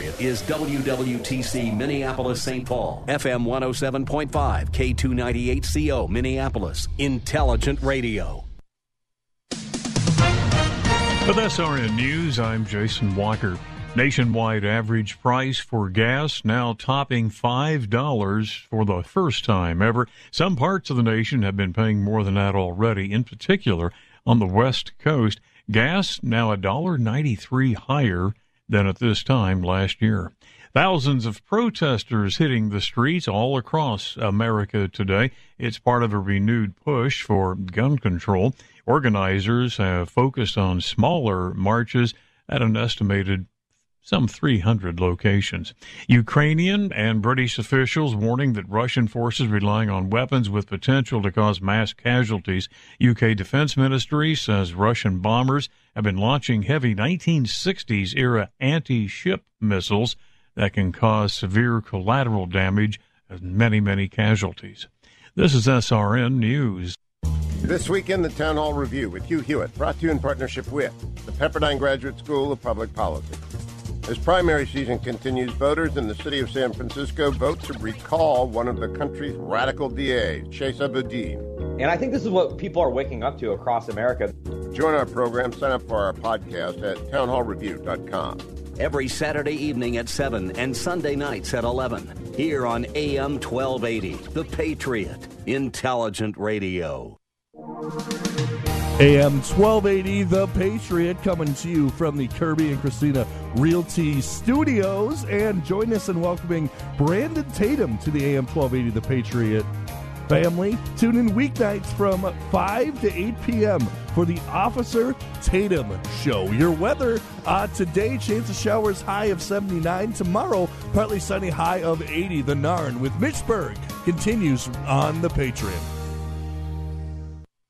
Is WWTC Minneapolis St. Paul, FM 107.5, K298CO Minneapolis, Intelligent Radio. With SRN News, I'm Jason Walker. Nationwide average price for gas now topping $5 for the first time ever. Some parts of the nation have been paying more than that already, in particular on the West Coast. Gas now $1.93 higher than at this time last year. Thousands of protesters hitting the streets all across America today. It's part of a renewed push for gun control. Organizers have focused on smaller marches at an estimated some 300 locations. Ukrainian and British officials warning that Russian forces relying on weapons with potential to cause mass casualties. UK Defense Ministry says Russian bombers have been launching heavy 1960s era anti-ship missiles that can cause severe collateral damage and many, many casualties. This is SRN News. This week in the Town Hall Review with Hugh Hewitt, brought to you in partnership with the Pepperdine Graduate School of Public Policy. As primary season continues, voters in the city of San Francisco vote to recall one of the country's radical DAs, Chesa Boudin. And I think this is what people are waking up to across America. Join our program, sign up for our podcast at townhallreview.com. Every Saturday evening at 7 and Sunday nights at 11. Here on AM 1280, The Patriot, Intelligent Radio. AM 1280, The Patriot, coming to you from the Kirby and Christina Realty Studios. And join us in welcoming Brandon Tatum to the AM 1280, The Patriot family. Tune in weeknights from 5 to 8 p.m. for the Officer Tatum Show. Your weather uh, today, chance of showers high of 79. Tomorrow, partly sunny high of 80. The Narn with Mitch Berg continues on The Patriot.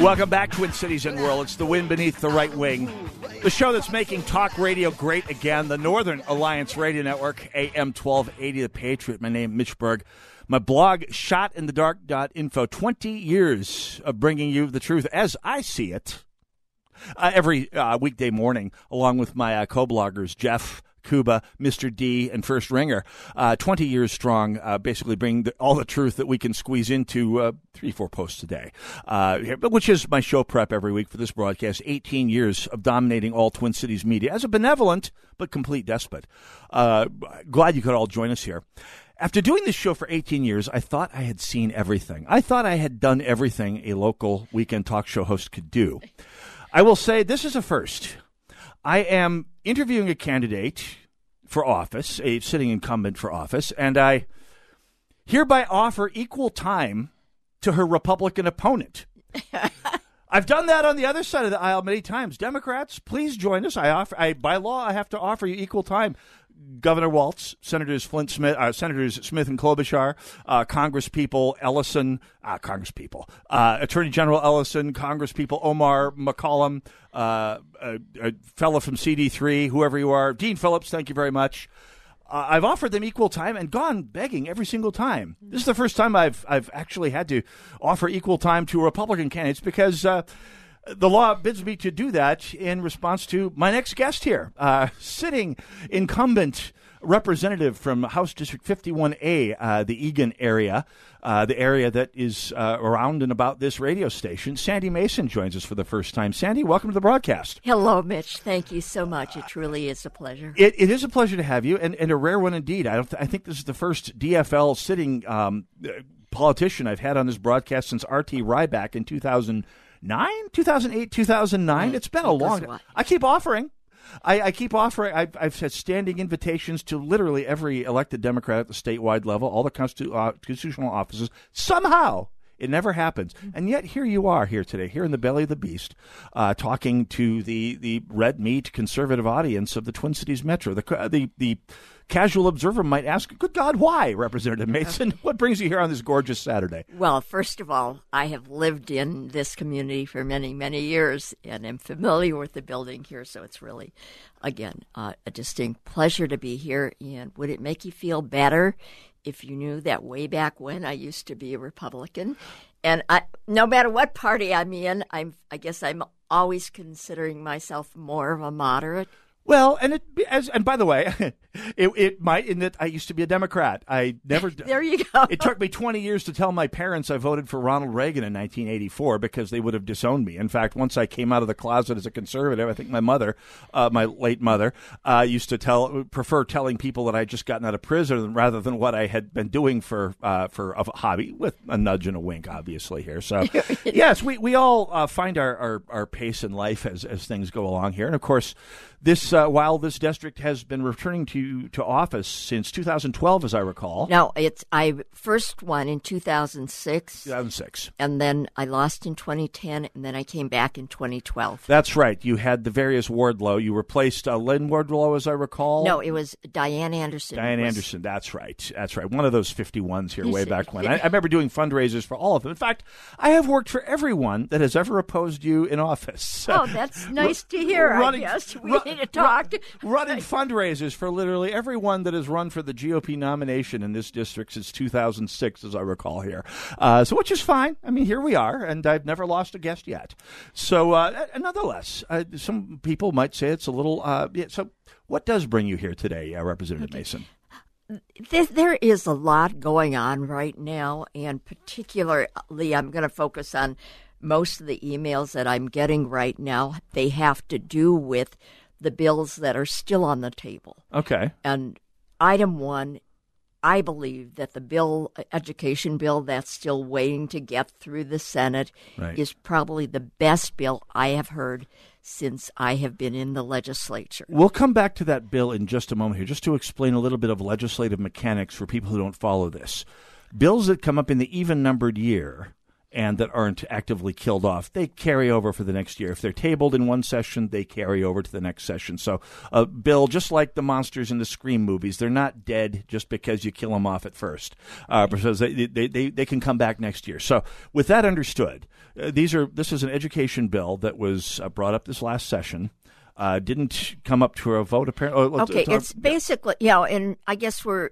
Welcome back, Twin Cities and World. It's the wind beneath the right wing. The show that's making talk radio great again, the Northern Alliance Radio Network, AM 1280, The Patriot. My name, Mitch Berg. My blog, shotinthedark.info. 20 years of bringing you the truth as I see it uh, every uh, weekday morning, along with my uh, co bloggers, Jeff. Kuba, Mr. D, and First Ringer, uh, 20 years strong, uh, basically bring the, all the truth that we can squeeze into uh, three, four posts a day, uh, which is my show prep every week for this broadcast. 18 years of dominating all Twin Cities media as a benevolent but complete despot. Uh, glad you could all join us here. After doing this show for 18 years, I thought I had seen everything. I thought I had done everything a local weekend talk show host could do. I will say this is a first. I am interviewing a candidate for office, a sitting incumbent for office, and I hereby offer equal time to her Republican opponent. I've done that on the other side of the aisle many times. Democrats, please join us. I offer, I, by law, I have to offer you equal time. Governor Walz, Senators Flint Smith, uh, Senators Smith and Klobuchar, uh, Congress people Ellison, uh, Congress people, uh, Attorney General Ellison, Congress people Omar McCollum, uh, a, a fellow from CD3, whoever you are, Dean Phillips, thank you very much. Uh, I've offered them equal time and gone begging every single time. This is the first time I've I've actually had to offer equal time to Republican candidates because uh, the law bids me to do that in response to my next guest here, uh, sitting incumbent representative from House District 51A, uh, the Eagan area, uh, the area that is uh, around and about this radio station. Sandy Masin joins us for the first time. Sandy, welcome to the broadcast. Hello, Mitch. Thank you so much. It truly is a pleasure. It, it is a pleasure to have you, and, and a rare one indeed. I, don't th- I think this is the first DFL sitting um, politician I've had on this broadcast since R.T. Rybak in 2009, 2008, 2009. It's been a long I keep offering. I, I, keep offering. I've, I've, had standing invitations to literally every elected Democrat at the statewide level, all the constitu- uh, constitutional offices. Somehow, it never happens. And yet, here you are here today, here in the belly of the beast, uh, talking to the, the red meat conservative audience of the Twin Cities Metro. The, the, the casual observer might ask, good God, why, Representative Masin? what brings you here on this gorgeous Saturday? Well, first of all, I have lived in this community for many, many years and am familiar with the building here, so it's really, again, uh, a distinct pleasure to be here. And would it make you feel better if you knew that way back when I used to be a Republican? And I, no matter what party I'm in, I'm, I guess I'm always considering myself more of a moderate. Well, and it as and by the way, it it might in that I used to be a Democrat. I never. there you go. It took me twenty years to tell my parents I voted for Ronald Reagan in 1984 because they would have disowned me. In fact, once I came out of the closet as a conservative, I think my mother, uh, my late mother, uh, used to tell prefer telling people that I just gotten out of prison rather than what I had been doing for uh, for a hobby, with a nudge and a wink, obviously here. So yes, we we all uh, find our, our our pace in life as as things go along here, and of course this uh, while this district has been returning to to office since 2012, as I recall. No, it's I first won in 2006. 2006, and then I lost in 2010, and then I came back in 2012. That's right. You had the various Wardlow. You replaced uh, Lynn Wardlow, as I recall. No, it was Diane Anderson. Diane was... Anderson. That's right. That's right. One of those 51s here, way back when. I, I remember doing fundraisers for all of them. In fact, I have worked for everyone that has ever opposed you in office. Oh, that's nice to hear. Running, I guess we need to talk. running fundraisers for literally everyone that has run for the GOP nomination in this district since 2006, as I recall here. Uh, so, which is fine. I mean, here we are, and I've never lost a guest yet. So, uh, nonetheless, uh, some people might say it's a little. Uh, yeah, so, what does bring you here today, uh, Representative okay. Masin? There is a lot going on right now, and particularly, I'm going to focus on most of the emails that I'm getting right now. They have to do with the bills that are still on the table. Okay. And item one, I believe that the bill, education bill that's still waiting to get through the Senate, right. is probably the best bill I have heard since I have been in the legislature. We'll come back to that bill in just a moment here, just to explain a little bit of legislative mechanics for people who don't follow this. Bills that come up in the even numbered year and that aren't actively killed off, they carry over for the next year. If they're tabled in one session, they carry over to the next session. So, uh, Bill, just like the monsters in the Scream movies, they're not dead just because you kill them off at first, uh, because they, they, they, they can come back next year. So, with that understood, uh, these are this is an education bill that was uh, brought up this last session. Uh, didn't come up to a vote apparently. Oh, okay, it's basically yeah, and I guess we're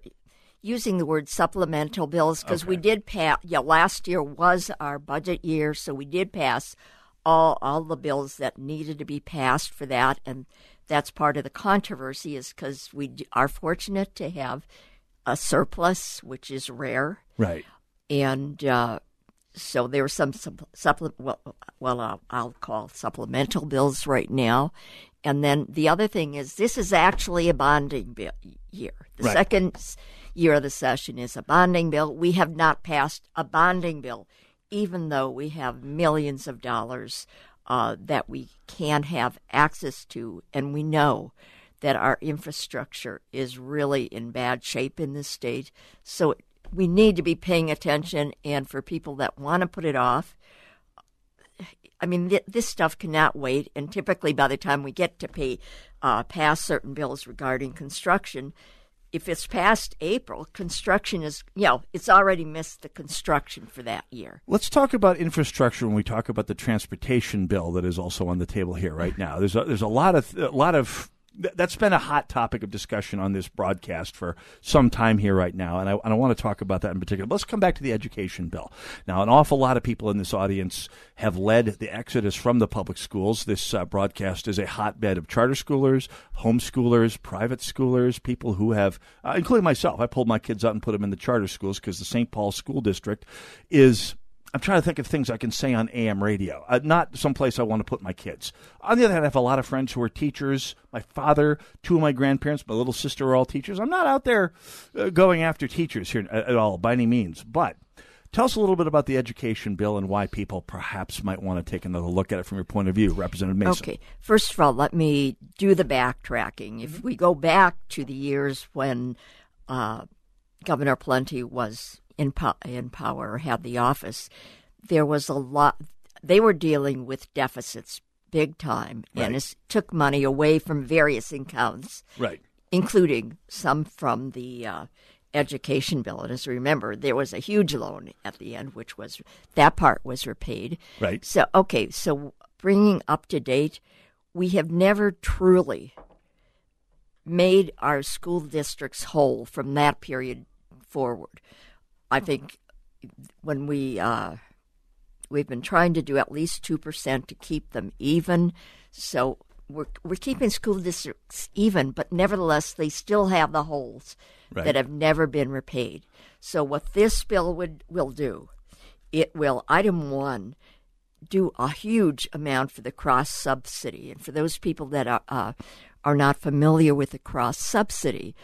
using the word supplemental bills because okay. we did pass. Yeah, last year was our budget year, so we did pass all all the bills that needed to be passed for that, and that's part of the controversy is because we are fortunate to have a surplus, which is rare, right? And uh, so there are some supplement. Well, well I'll, I'll call supplemental bills right now, and then the other thing is this is actually a bonding bill year. The right. second year of the session is a bonding bill. We have not passed a bonding bill, even though we have millions of dollars uh, that we can have access to, and we know that our infrastructure is really in bad shape in this state. So we need to be paying attention, and for people that want to put it off, I mean, th- this stuff cannot wait. And typically, by the time we get to pay, uh, pass certain bills regarding construction, if it's past April, construction is, you know, it's already missed the construction for that year. Let's talk about infrastructure when we talk about the transportation bill that is also on the table here right now. There's a, there's a lot of a lot of th- that's been a hot topic of discussion on this broadcast for some time here right now, and I, and I want to talk about that in particular. Let's come back to the education bill. Now, an awful lot of people in this audience have led the exodus from the public schools. This uh, broadcast is a hotbed of charter schoolers, homeschoolers, private schoolers, people who have, uh, including myself. I pulled my kids out and put them in the charter schools because the St. Paul School District is I'm trying to think of things I can say on AM radio, uh, not someplace I want to put my kids. On the other hand, I have a lot of friends who are teachers. My father, two of my grandparents, my little sister are all teachers. I'm not out there uh, going after teachers here at, at all by any means. But tell us a little bit about the education bill and why people perhaps might want to take another look at it from your point of view, Representative Masin. Okay. First of all, let me do the backtracking. If we go back to the years when uh, Governor Pawlenty was in, po- in power had the office, there was a lot. They were dealing with deficits big time, Right. and it took money away from various accounts, Right. including some from the uh, education bill. And as you remember, there was a huge loan at the end, which was that part was repaid. Right. So okay, so bringing up to date, we have never truly made our school districts whole from that period forward. I think when we uh, we've been trying to do at least two percent to keep them even, so we're we're keeping school districts even, but nevertheless they still have the holes Right. that have never been repaid. So what this bill would will do, it will item one do a huge amount for the cross subsidy. And for those people that are uh, are not familiar with the cross subsidy,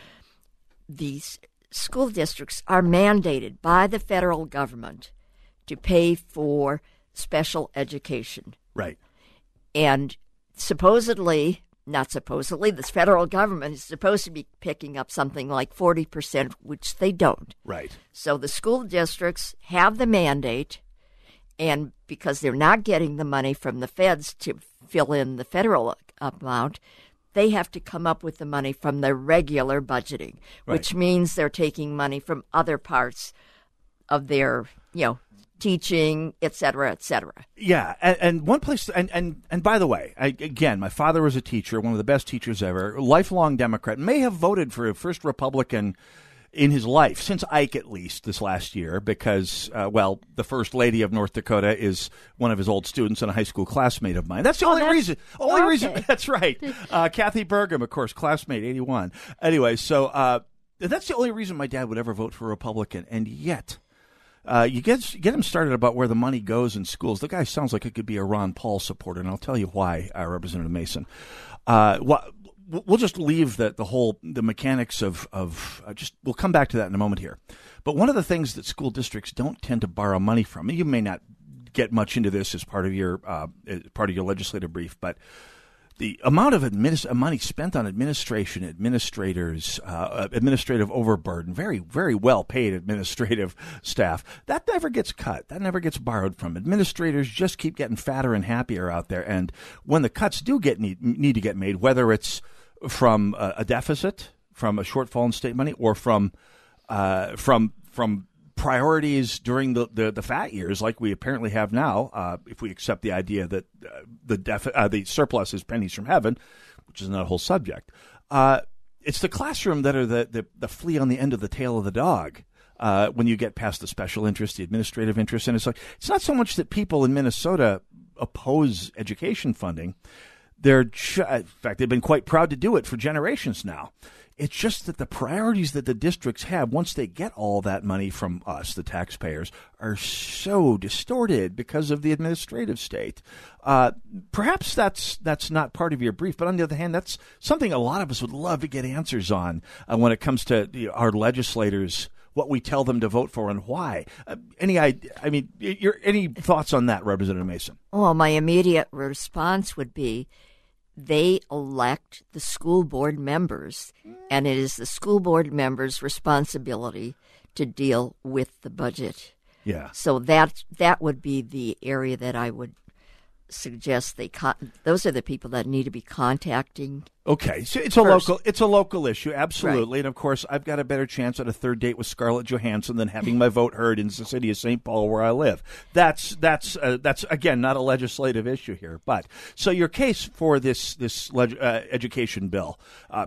these school districts are mandated by the federal government to pay for special education. Right. And supposedly, not supposedly, the federal government is supposed to be picking up something like 40%, which they don't. Right. So the school districts have the mandate, and because they're not getting the money from the feds to fill in the federal amount, they have to come up with the money from their regular budgeting, which means they're taking money from other parts of their, you know, teaching, et cetera, et cetera. Yeah, and, and one place, and, and and by the way, I, again, my father was a teacher, one of the best teachers ever, lifelong Democrat, may have voted for a first Republican in his life since Ike, at least this last year, because uh, well, the first lady of North Dakota is one of his old students and a high school classmate of mine. That's the Oh, only that's- reason. Only okay. reason. That's right. Uh, Kathy Burgum, of course, classmate, eighty one. Anyway, so uh, that's the only reason my dad would ever vote for a Republican, and yet. Uh, you get get him started about where the money goes in schools. The guy sounds like it could be a Ron Paul supporter, and I'll tell you why, uh, Representative Masin. Uh, wha- we'll just leave the the whole the mechanics of of uh, just we'll come back to that in a moment here. But one of the things that school districts don't tend to borrow money from, and you may not get much into this as part of your uh, part of your legislative brief, but the amount of adminis- uh, money spent on administration, administrators, uh, administrative overburden, very, very well paid administrative staff, that never gets cut. That never gets borrowed from. Administrators just keep getting fatter and happier out there. And when the cuts do get need, need to get made, whether it's from a, a deficit, from a shortfall in state money, or from uh, from from priorities during the, the, the fat years, like we apparently have now, uh, if we accept the idea that uh, the def- uh, the surplus is pennies from heaven, which is not a whole subject. Uh, it's the classroom that are the, the, the flea on the end of the tail of the dog. Uh, when you get past the special interest, the administrative interest, and it's like it's not so much that people in Minnesota oppose education funding; they're, ju- in fact, they've been quite proud to do it for generations now. It's just that the priorities that the districts have, once they get all that money from us, the taxpayers, are so distorted because of the administrative state. Uh, perhaps that's that's not part of your brief, but on the other hand, that's something a lot of us would love to get answers on uh, when it comes to our legislators. What we tell them to vote for and why. Uh, any, I, I mean, your any thoughts on that, Representative Masin? Well, my immediate response would be they elect the school board members, and it is the school board members' responsibility to deal with the budget. Yeah. So that that would be the area that I would suggest they con- those are the people that need to be contacting. Okay, so it's a First. local it's a local issue, absolutely, Right. and of course I've got a better chance at a third date with Scarlett Johansson than having my vote heard in the city of St. Paul where I live. That's that's uh, that's again not a legislative issue here, but so your case for this this leg- uh, education bill. Uh,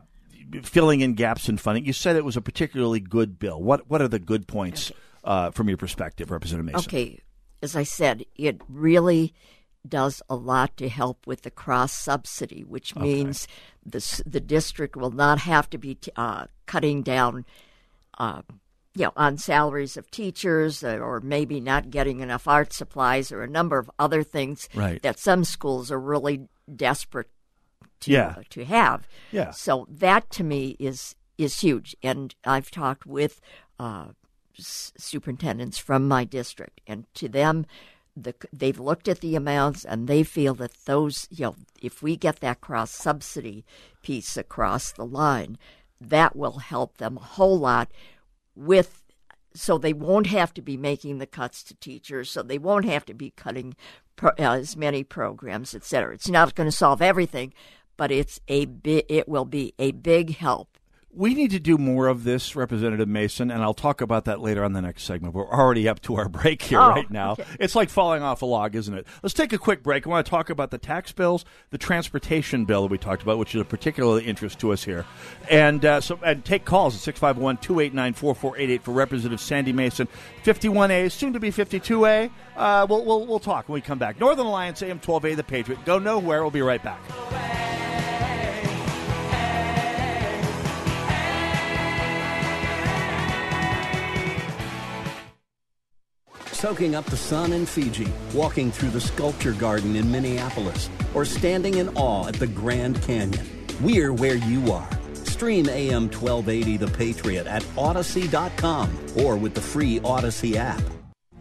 Filling in gaps in funding. You said it was a particularly good bill. What what are the good points uh, from your perspective, Representative Masin? Okay, as I said, it really does a lot to help with the cross subsidy, which Okay. means the the district will not have to be t- uh, cutting down, uh, you know, on salaries of teachers, uh, or maybe not getting enough art supplies, or a number of other things Right. that some schools are really desperate to Yeah. uh, to have. Yeah. So that to me is is huge, and I've talked with uh, s- superintendents from my district, and to them, the they've looked at the amounts and they feel that those you know if we get that cross subsidy piece across the line, that will help them a whole lot with so they won't have to be making the cuts to teachers, so they won't have to be cutting pro, uh, as many programs, et cetera. It's not going to solve everything, but it's a bi- it will be a big help. We need to do more of this, Representative Masin, and I'll talk about that later on the next segment. We're already up to our break here Oh, right now. okay. It's like falling off a log, isn't it? Let's take a quick break. I want to talk about the tax bills, the transportation bill that we talked about, which is of particular interest to us here. And uh, so, and take calls at 651 289 4488 for Representative Sandy Masin. 51A, soon to be 52A. Uh, we'll, we'll, we'll talk when we come back. Northern Alliance, AM 12A, The Patriot. Go nowhere. We'll be right back. Soaking up the sun in Fiji, walking through the sculpture garden in Minneapolis, or standing in awe at the Grand Canyon. We're where you are. Stream AM 1280 The Patriot at Audacy.com or with the free Audacy app.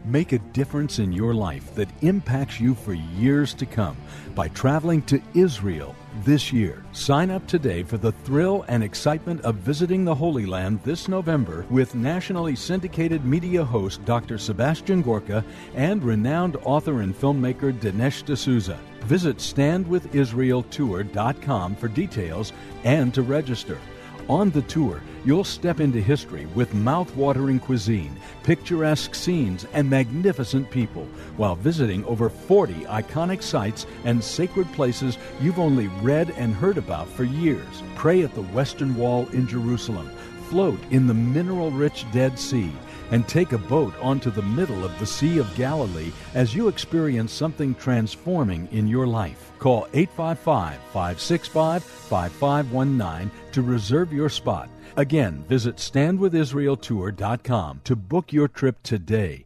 Make a difference in your life that impacts you for years to come by traveling to Israel this year. Sign up today for the thrill and excitement of visiting the Holy Land this November with nationally syndicated media host Dr. Sebastian Gorka and renowned author and filmmaker Dinesh D'Souza. Visit standwithisraeltour.com for details and to register. On the tour, you'll step into history with mouth-watering cuisine, picturesque scenes, and magnificent people, while visiting over 40 iconic sites and sacred places you've only read and heard about for years. Pray at the Western Wall in Jerusalem, float in the mineral-rich Dead Sea, and take a boat onto the middle of the Sea of Galilee as you experience something transforming in your life. Call 855 565 5519 to reserve your spot. Again, visit standwithisraeltour.com to book your trip today.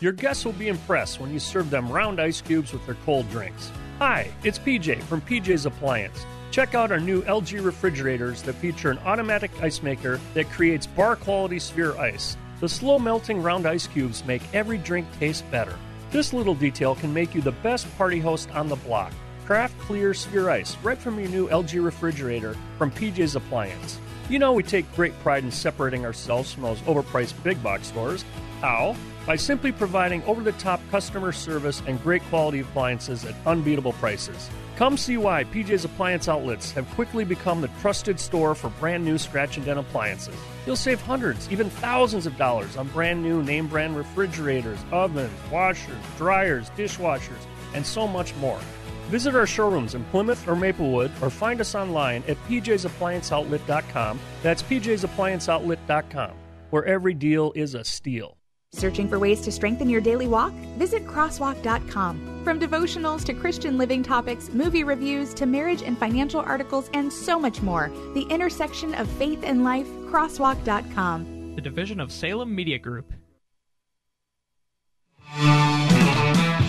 Your guests will be impressed when you serve them round ice cubes with their cold drinks. Hi, it's PJ from PJ's Appliance. Check out our new LG refrigerators that feature an automatic ice maker that creates bar quality sphere ice. The slow melting round ice cubes make every drink taste better. This little detail can make you the best party host on the block. Craft clear sphere ice right from your new LG refrigerator from PJ's Appliance. You know we take great pride in separating ourselves from those overpriced big box stores. How? By simply providing over the top customer service and great quality appliances at unbeatable prices. Come see why PJ's Appliance Outlets have quickly become the trusted store for brand new scratch and dent appliances. You'll save hundreds, even thousands of dollars on brand new name brand refrigerators, ovens, washers, dryers, dishwashers, and so much more. Visit our showrooms in Plymouth or Maplewood or find us online at pjsapplianceoutlet.com. That's pjsapplianceoutlet.com, where every deal is a steal. Searching for ways to strengthen your daily walk? Visit crosswalk.com. From devotionals to Christian living topics, movie reviews to marriage and financial articles, and so much more, the intersection of faith and life, crosswalk.com. The division of Salem Media Group.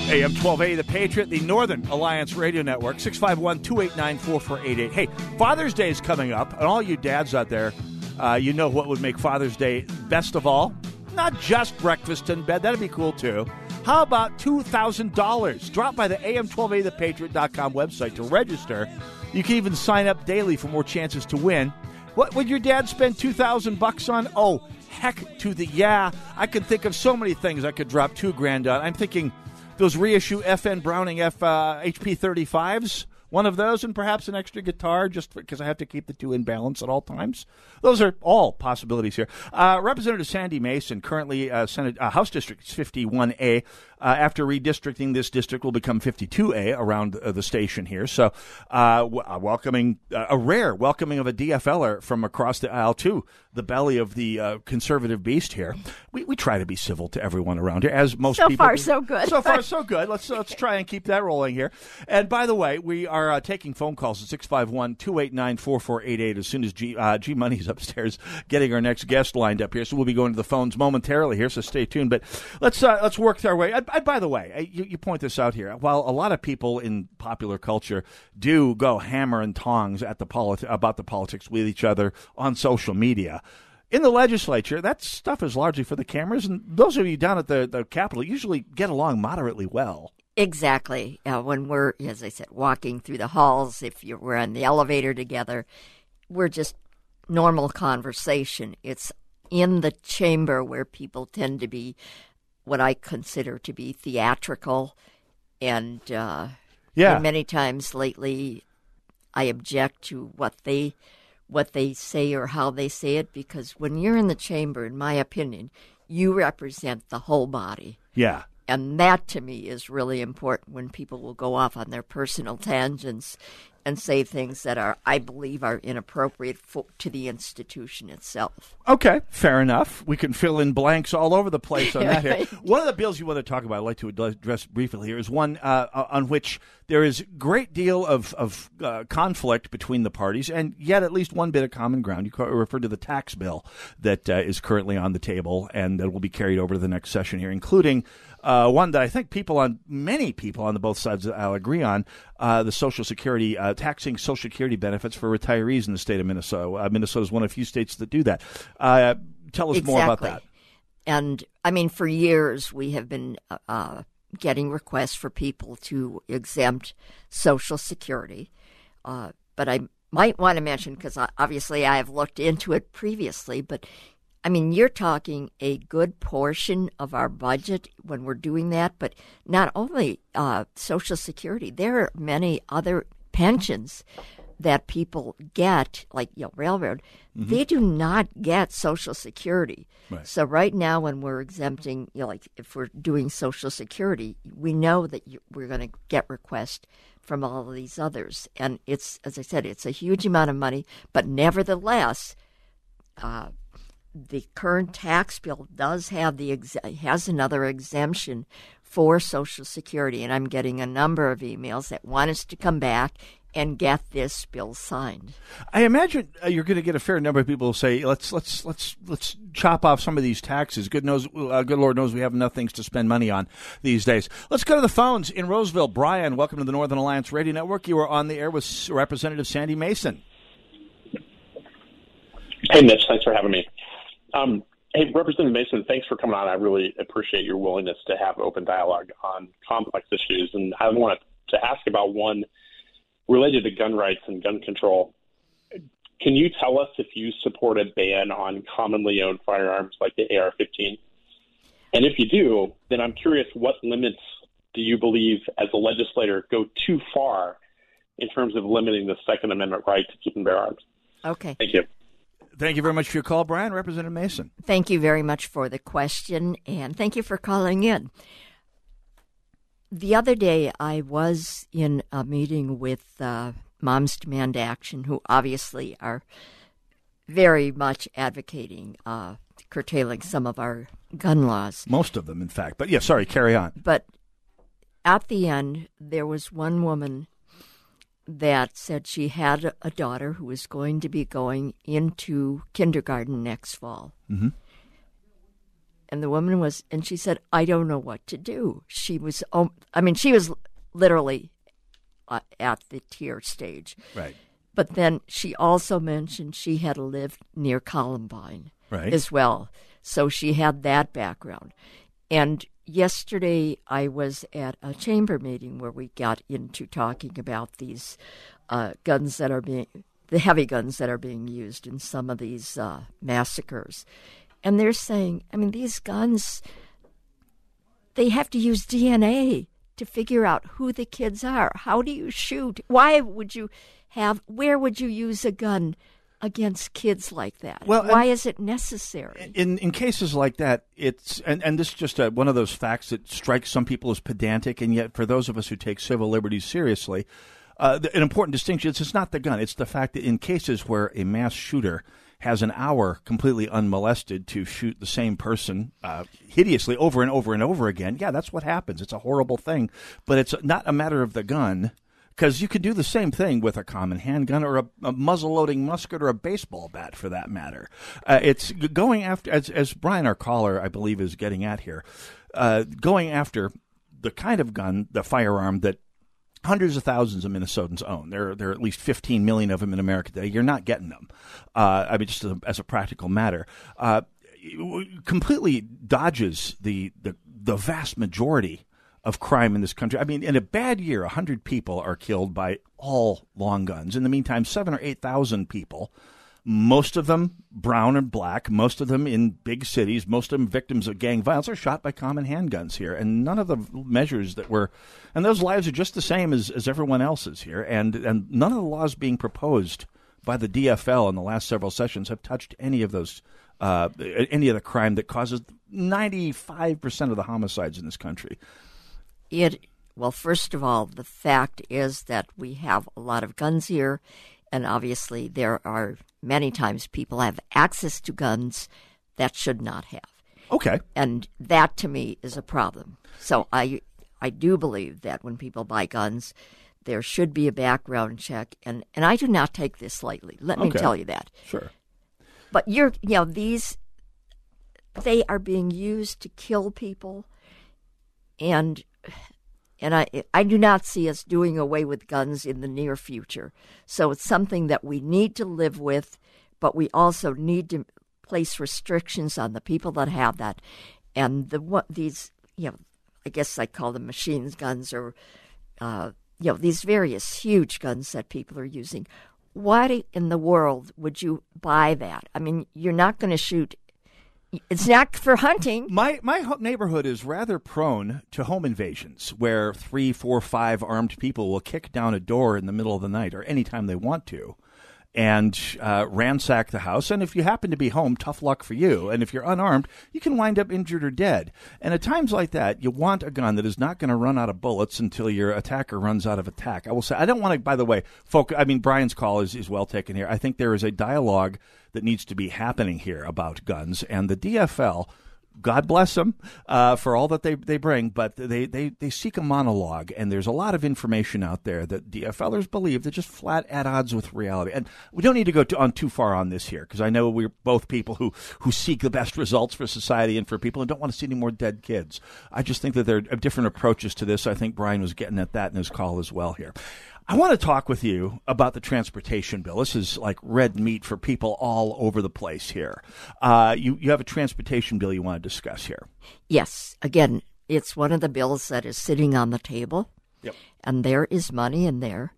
AM 1280, The Patriot, the Northern Alliance Radio Network, 651 289 4488. Hey, Father's Day is coming up, and all you dads out there, uh, you know what would make Father's Day best of all? Not just breakfast in bed, that'd be cool too. How about $2,000? Drop by the AM1280thepatriot.com website to register. You can even sign up daily for more chances to win. What would your dad spend 2000 bucks on? Oh, heck to the yeah. I could think of so many things I could drop two grand on. I'm thinking those reissue FN Browning F uh, HP 35s, one of those, and perhaps an extra guitar just because I have to keep the two in balance at all times. Those are all possibilities here. Uh, Representative Sandy Masin, currently uh, Senate uh, House District 51A, uh, after redistricting, this district will become 52A around uh, the station here. So, uh, w- welcoming a rare welcoming of a DFLer from across the aisle to the belly of the conservative beast here. We, we try to be civil to everyone around here, as most so people. far do. so good. So far so good. Let's let's try and keep that rolling here. And by the way, we are taking phone calls at 651 289 4488 as soon as G, G Money's upstairs getting our next guest lined up here. So we'll be going to the phones momentarily here. So stay tuned. But let's uh, let's work our way. I, I, by the way, you, you, point this out here. While a lot of people in popular culture do go hammer and tongs at the politi- about the politics with each other on social media. In the legislature, that stuff is largely for the cameras, and those of you down at the, the Capitol usually get along moderately well. Exactly. Uh, when we're, as I said, walking through the halls, if you're, we're on the elevator together, we're just normal conversation. It's in the chamber where people tend to be what I consider to be theatrical, and uh, yeah, and many times lately, I object to what they what they say or how they say it because when you're in the chamber, in my opinion, you represent the whole body. Yeah. And that to me is really important when people will go off on their personal tangents and say things that are, I believe, are inappropriate for, to the institution itself. Okay, fair enough. We can fill in blanks all over the place on that. Here, one of the bills you want to talk about, I'd like to address briefly here, is one uh, on which there is great deal of of uh, conflict between the parties, and yet at least one bit of common ground. You refer to the tax bill that uh, is currently on the table and that will be carried over to the next session here, including uh, one that I think people on many people on the both sides the aisle agree on: uh, the Social Security uh, taxing Social Security benefits for retirees in the state of Minnesota. Uh, Minnesota is one of a few states that do that. Uh, tell us exactly. more about that. And I mean, for years we have been uh, getting requests for people to exempt Social Security, but I might want to mention because obviously I have looked into it previously, but I mean, you're talking a good portion of our budget when we're doing that, but not only uh, Social Security, there are many other pensions that people get, like you know, railroad. Mm-hmm. They do not get Social Security. Right. So right now, when we're exempting, you know, like if we're doing Social Security, we know that you, we're going to get requests from all of these others, and it's as I said, it's a huge amount of money, but nevertheless. Uh, the current tax bill does have the ex- has another exemption for Social Security, and I'm getting a number of emails that want us to come back and get this bill signed. I imagine uh, you're going to get a fair number of people who say, "Let's let's let's let's chop off some of these taxes." Good knows, uh, good Lord knows, we have enough things to spend money on these days. Let's go to the phones in Roseville. Brian, welcome to the Northern Alliance Radio Network. You are on the air with Representative Sandy Masin. Hey, Mitch. Thanks for having me. Um, hey, Representative Masin, thanks for coming on. I really appreciate your willingness to have open dialogue on complex issues. And I wanted to ask about one related to gun rights and gun control. Can you tell us if you support a ban on commonly owned firearms like the AR 15? And if you do, then I'm curious what limits do you believe, as a legislator, go too far in terms of limiting the Second Amendment right to keep and bear arms? Okay. Thank you. Thank you very much for your call, Brian. Representative Masin. Thank you very much for the question, and thank you for calling in. The other day, I was in a meeting with uh, Moms Demand Action, who obviously are very much advocating uh, curtailing some of our gun laws. Most of them, in fact. But yeah, sorry, carry on. But at the end, there was one woman that said she had a daughter who was going to be going into kindergarten next fall. Mm-hmm. and the woman was, and she said, "I don't know what to do." She was, um, I mean, she was literally uh, at the tear stage. Right. But then she also mentioned she had lived near Columbine Right. as well. So she had that background. And yesterday I was at a chamber meeting where we got into talking about these uh, guns that are being, the heavy guns that are being used in some of these uh, massacres. And they're saying, I mean, these guns, they have to use DNA to figure out who the kids are. How do you shoot? Why would you have, where would you use a gun against kids like that? Well, Why is it necessary? in in cases like that, it's and, and this is just a, one of those facts that strikes some people as pedantic, and yet for those of us who take civil liberties seriously, uh, the- an important distinction is it's not the gun; it's the fact that in cases where a mass shooter has an hour completely unmolested to shoot the same person uh, hideously over and over and over again, yeah, that's what happens. It's a horrible thing, but it's not a matter of the gun. Because you could do the same thing with a common handgun or a, a muzzle-loading musket or a baseball bat, for that matter. Uh, it's going after, as, as Brian, our caller, I believe, is getting at here, uh, going after the kind of gun, the firearm that hundreds of thousands of Minnesotans own. There, there are at least 15 million of them in America today. You're not getting them. Uh, I mean, just as a, as a practical matter. Uh, completely dodges the, the, the vast majority of crime in this country. I mean, in a bad year, 100 people are killed by all long guns. In the meantime, seven or 8,000 people, most of them brown and black, most of them in big cities, most of them victims of gang violence, are shot by common handguns here. And none of the measures that were, and those lives are just the same as, as everyone else's here. And, and none of the laws being proposed by the DFL in the last several sessions have touched any of those, uh, any of the crime that causes 95% of the homicides in this country. It well, first of all, the fact is that we have a lot of guns here, and obviously there are many times people have access to guns that should not have. Okay. And that to me is a problem. So I I do believe that when people buy guns, there should be a background check and, and I do not take this lightly. Let me tell you that. Sure. But you're you know, these they are being used to kill people and and I I do not see us doing away with guns in the near future. So it's something that we need to live with, but we also need to place restrictions on the people that have that, and the what these you know I guess I call them machines guns or uh, you know these various huge guns that people are using. Why in the world would you buy that? I mean, you're not going to shoot. It's not for hunting. My my neighborhood is rather prone to home invasions, where three, four, five armed people will kick down a door in the middle of the night or any time they want to, and uh, ransack the house. And if you happen to be home, tough luck for you. And if you're unarmed, you can wind up injured or dead. And at times like that, you want a gun that is not going to run out of bullets until your attacker runs out of attack. I will say, I don't want to. By the way, folk. I mean, Brian's call is is well taken here. I think there is a dialogue that needs to be happening here about guns, and the DFL. God bless them uh, for all that they, they bring, but they, they, they seek a monologue, and there's a lot of information out there that DFLers believe that just flat at odds with reality. And we don't need to go to, on too far on this here, because I know we're both people who, who seek the best results for society and for people and don't want to see any more dead kids. I just think that there are different approaches to this. I think Brian was getting at that in his call as well here. I want to talk with you about the transportation bill. This is like red meat for people all over the place here. Uh, you, you have a transportation bill you want to discuss here. Yes, again, it's one of the bills that is sitting on the table. Yep. And there is money in there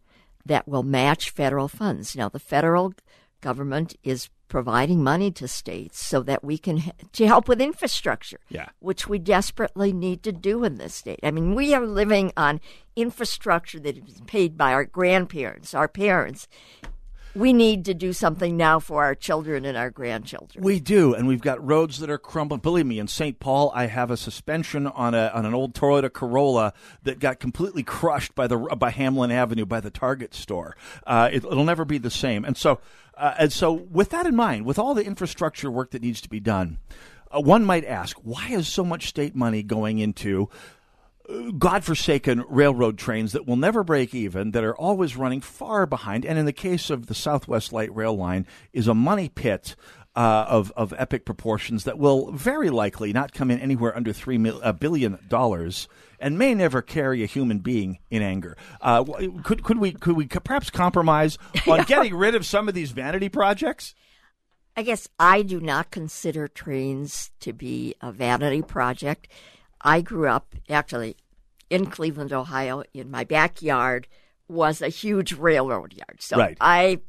that will match federal funds. Now, the federal government is providing money to states so that we can to help with infrastructure. Yeah. Which we desperately need to do in this state. I mean, we are living on infrastructure that is paid by our grandparents, our parents. We need to do something now for our children and our grandchildren. We do, and we've got roads that are crumbling. Believe me, in St. Paul, I have a suspension on a on an old Toyota Corolla that got completely crushed by the by Hamlin Avenue by the Target store. Uh, it, it'll never be the same. And so, uh, and so, with that in mind, with all the infrastructure work that needs to be done, uh, one might ask, why is so much state money going into godforsaken railroad trains that will never break even, that are always running far behind, and in the case of the Southwest Light Rail Line, is a money pit. uh, of of epic proportions that will very likely not come in anywhere under three mil, a billion dollars and may never carry a human being in anger. Uh, could could we could we perhaps compromise on getting rid of some of these vanity projects? I guess I do not consider trains to be a vanity project. I grew up actually in Cleveland, Ohio. In my backyard was a huge railroad yard, so right. I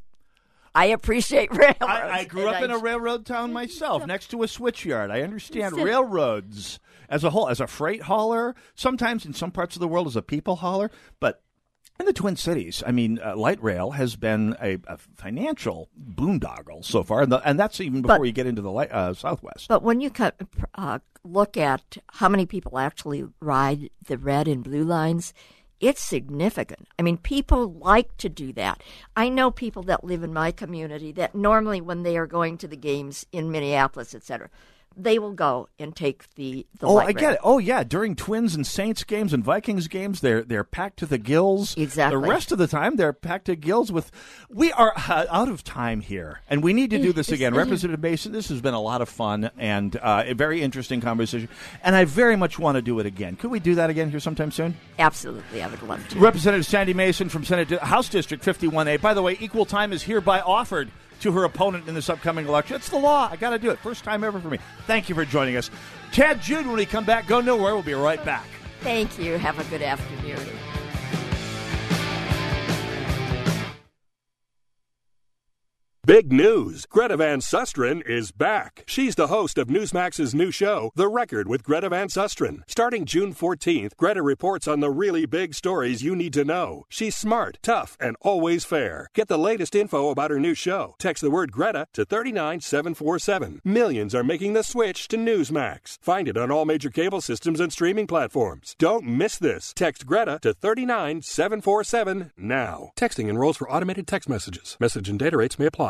I appreciate railroads. I, I grew up in a railroad town myself, next to a switchyard. I understand railroads as a whole, as a freight hauler, sometimes in some parts of the world as a people hauler, but in the Twin Cities, I mean, uh, light rail has been a, a, financial boondoggle so far, and, the, and that's even before But- you get into the light, uh, Southwest. But when you cut, uh, look at how many people actually ride the red and blue lines, it's significant. I mean, people like to do that. I know people that live in my community that normally, when they are going to the games in Minneapolis, etc., they will go and take the the oh, I get it. Oh, yeah. During Twins and Saints games and Vikings games, they're they're packed to the gills. Exactly. The rest of the time, they're packed to gills with. We are uh, out of time here, and we need to do this again. Representative Masin, this has been a lot of fun and uh, a very interesting conversation, and I very much want to do it again. Could we do that again here sometime soon? Absolutely, I would love to. Representative Sandy Masin from Senate House District 51A. By the way, equal time is hereby offered to her opponent in this upcoming election. It's the law. I got to do it. First time ever for me. Thank you for joining us. Tad Jude, when we come back, go nowhere. We'll be right back. Thank you. Have a good afternoon. Big news! Greta Van Susteren is back. She's the host of Newsmax's new show, The Record with Greta Van Susteren. Starting June 14th, Greta reports on the really big stories you need to know. She's smart, tough, and always fair. Get the latest info about her new show. Text the word Greta to 39747. Millions are making the switch to Newsmax. Find it on all major cable systems and streaming platforms. Don't miss this. Text Greta to 39747 now. Texting enrolls for automated text messages. Message and data rates may apply.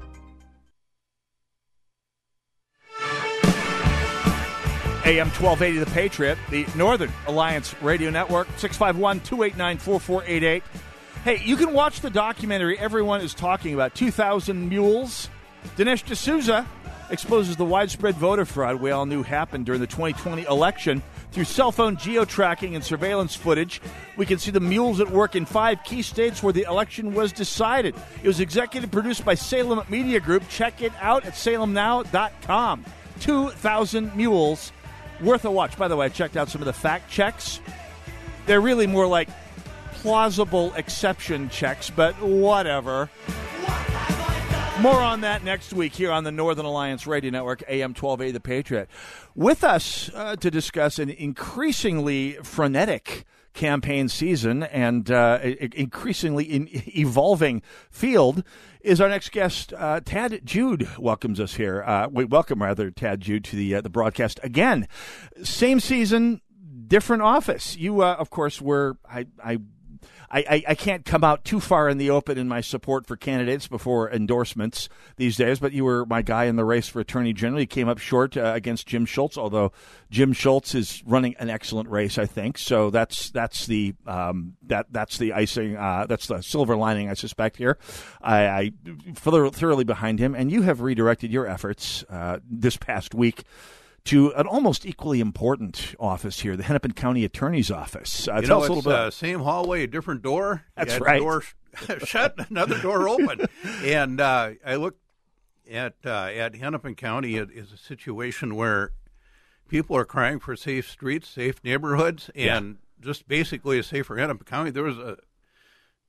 AM 1280 The Patriot, the Northern Alliance Radio Network, 651 289 4488. Hey, you can watch the documentary everyone is talking about 2000 Mules. Dinesh D'Souza exposes the widespread voter fraud we all knew happened during the 2020 election. Through cell phone geo tracking and surveillance footage, we can see the mules at work in five key states where the election was decided. It was executive produced by Salem Media Group. Check it out at salemnow.com. 2,000 mules worth a watch. By the way, I checked out some of the fact checks. They're really more like plausible exception checks, but whatever. More on that next week here on the Northern Alliance Radio Network, AM 1280 The Patriot. With us uh, to discuss an increasingly frenetic campaign season and uh, increasingly in evolving field is our next guest. Uh, Tad Jude welcomes us here. Uh, we welcome rather Tad Jude to the uh, the broadcast again. Same season, different office. You, uh, of course, were I, I I, I, I, can't come out too far in the open in my support for candidates before endorsements these days, but you were my guy in the race for attorney general. You came up short uh, against Jim Schultz, although Jim Schultz is running an excellent race, I think. So that's that's the um, that that's the icing. Uh, that's the silver lining, I suspect. Here, I, I thoroughly behind him, and you have redirected your efforts uh, this past week to an almost equally important office here, the Hennepin County Attorney's Office. Uh, you tell know, us a little bit. Uh, same hallway, a different door. That's right. Door shut, another door open, and uh, I look at uh, at Hennepin County. It is a situation where people are crying for safe streets, safe neighborhoods, and yeah. just basically a safer Hennepin County. There was a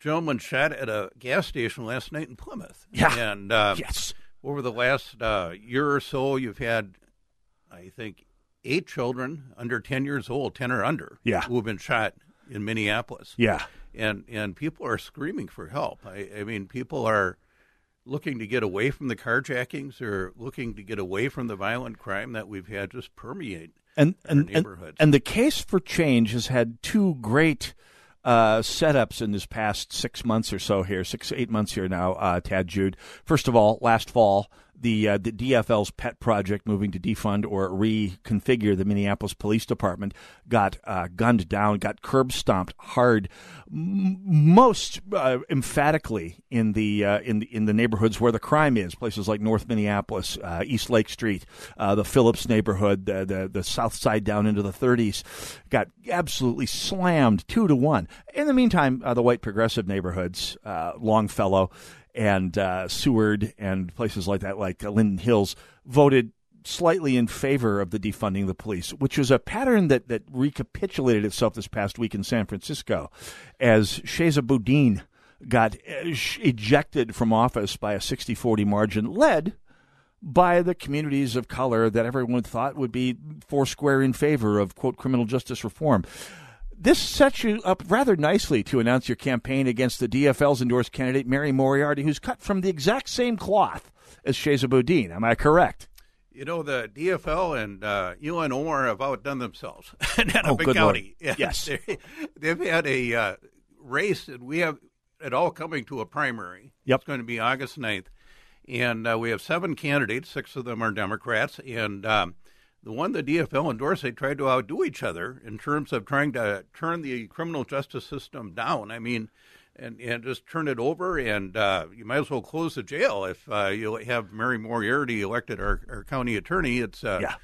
gentleman shot at a gas station last night in Plymouth. Yeah. And uh, yes. over the last uh, year or so, you've had I think, eight children under 10 years old, 10 or under, yeah. who have been shot in Minneapolis. Yeah. And, and people are screaming for help. I, I mean, people are looking to get away from the carjackings or looking to get away from the violent crime that we've had just permeate and, and, and, and the case for change has had two great uh, setups in this past six months or so here, six, eight months here now, uh, Tad Jude. First of all, last fall, the uh, the DFL's pet project moving to defund or reconfigure the Minneapolis Police Department got uh, gunned down, got curb stomped hard, m- most uh, emphatically in the uh, in the in the neighborhoods where the crime is, places like North Minneapolis, uh, East Lake Street, uh, the Phillips neighborhood, the, the the South Side down into the 30s, got absolutely slammed two to one. In the meantime, the white progressive neighborhoods, Longfellow and uh, Seward and places like that, like uh, Linden Hills, voted slightly in favor of the defunding the police, which was a pattern that, that recapitulated itself this past week in San Francisco as Chesa Boudin got uh, ejected from office by a 60 40 margin, led by the communities of color that everyone thought would be foursquare in favor of, quote, criminal justice reform. This sets you up rather nicely to announce your campaign against the DFL's endorsed candidate, Mary Moriarty, who's cut from the exact same cloth as Chesa Boudin. Am I correct? You know, the DFL and uh, Ilhan Omar have outdone themselves in Hennepin oh, County. Yes. they, have had a uh, race, and we have it all coming to a primary. Yep. It's going to be August 9th. And uh, we have seven candidates, six of them are Democrats. And um, the one the DFL and Dorsey tried to outdo each other in terms of trying to turn the criminal justice system down. I mean, and and just turn it over, and uh, you might as well close the jail if uh, you have Mary Moriarty elected our, our county attorney. It's uh, yeah.